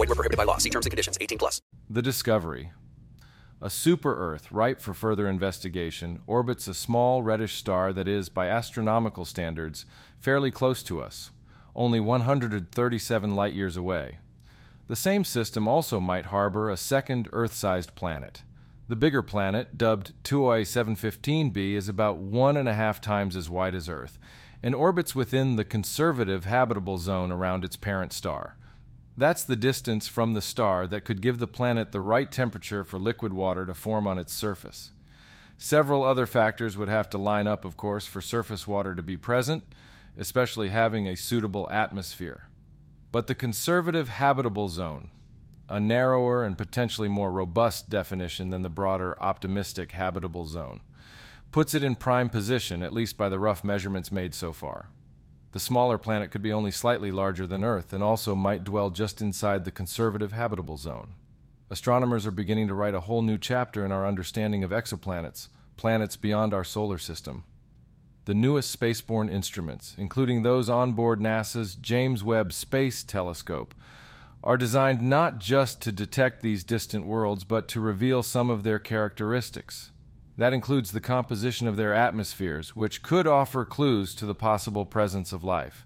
Void where prohibited by law. See terms and conditions. 18 plus. The Discovery. A super Earth ripe for further investigation orbits a small reddish star that is, by astronomical standards, fairly close to us, only 137 light years away. The same system also might harbor a second Earth sized planet. The bigger planet, dubbed TOI 715b, is about one and a half times as wide as Earth and orbits within the conservative habitable zone around its parent star. That's the distance from the star that could give the planet the right temperature for liquid water to form on its surface. Several other factors would have to line up, of course, for surface water to be present, especially having a suitable atmosphere. But the conservative habitable zone, a narrower and potentially more robust definition than the broader optimistic habitable zone, puts it in prime position, at least by the rough measurements made so far. The smaller planet could be only slightly larger than Earth and also might dwell just inside the conservative habitable zone. Astronomers are beginning to write a whole new chapter in our understanding of exoplanets, planets beyond our solar system. The newest spaceborne instruments, including those on board NASA's James Webb Space Telescope, are designed not just to detect these distant worlds, but to reveal some of their characteristics. That includes the composition of their atmospheres, which could offer clues to the possible presence of life.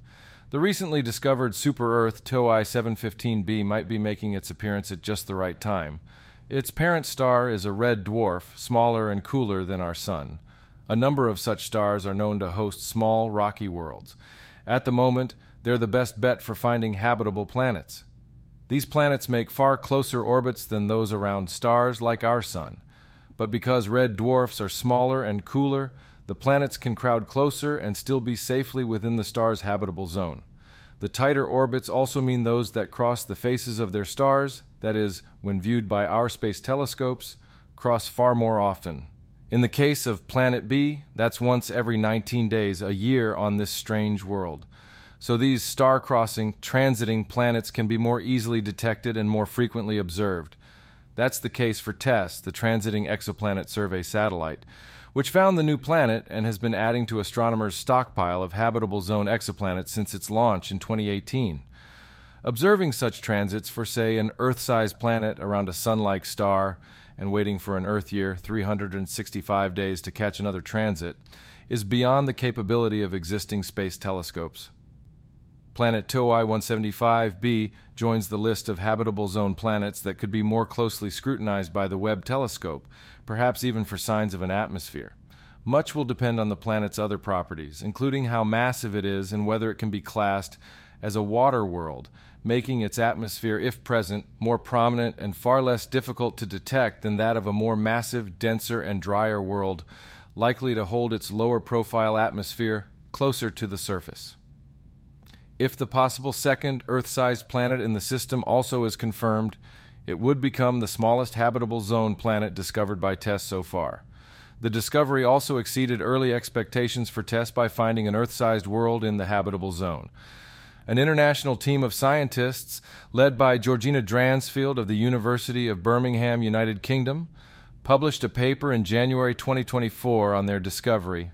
The recently discovered super Earth TOI 715b might be making its appearance at just the right time. Its parent star is a red dwarf, smaller and cooler than our Sun. A number of such stars are known to host small, rocky worlds. At the moment, they're the best bet for finding habitable planets. These planets make far closer orbits than those around stars like our Sun. But because red dwarfs are smaller and cooler, the planets can crowd closer and still be safely within the star's habitable zone. The tighter orbits also mean those that cross the faces of their stars, that is, when viewed by our space telescopes, cross far more often. In the case of Planet B, that's once every 19 days, a year on this strange world so these star crossing, transiting planets can be more easily detected and more frequently observed. That's the case for TESS, the Transiting Exoplanet Survey satellite, which found the new planet and has been adding to astronomers' stockpile of habitable zone exoplanets since its launch in 2018. Observing such transits for, say, an Earth sized planet around a sun like star and waiting for an Earth year, 365 days to catch another transit, is beyond the capability of existing space telescopes. Planet TOI 175b joins the list of habitable zone planets that could be more closely scrutinized by the Webb telescope, perhaps even for signs of an atmosphere. Much will depend on the planet's other properties, including how massive it is and whether it can be classed as a water world, making its atmosphere, if present, more prominent and far less difficult to detect than that of a more massive, denser, and drier world, likely to hold its lower profile atmosphere closer to the surface. If the possible second Earth sized planet in the system also is confirmed, it would become the smallest habitable zone planet discovered by TESS so far. The discovery also exceeded early expectations for TESS by finding an Earth sized world in the habitable zone. An international team of scientists, led by Georgina Dransfield of the University of Birmingham, United Kingdom, published a paper in January 2024 on their discovery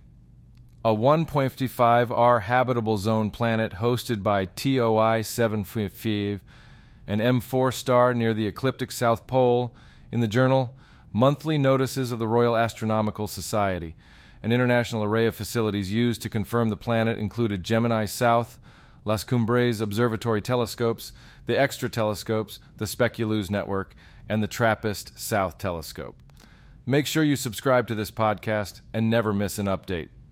a 1.55 R habitable zone planet hosted by TOI 755, an M4 star near the ecliptic South Pole, in the journal Monthly Notices of the Royal Astronomical Society. An international array of facilities used to confirm the planet included Gemini South, Las Cumbres Observatory Telescopes, the ExTrA Telescopes, the Speculoos Network, and the TRAPPIST South Telescope. Make sure you subscribe to this podcast and never miss an update.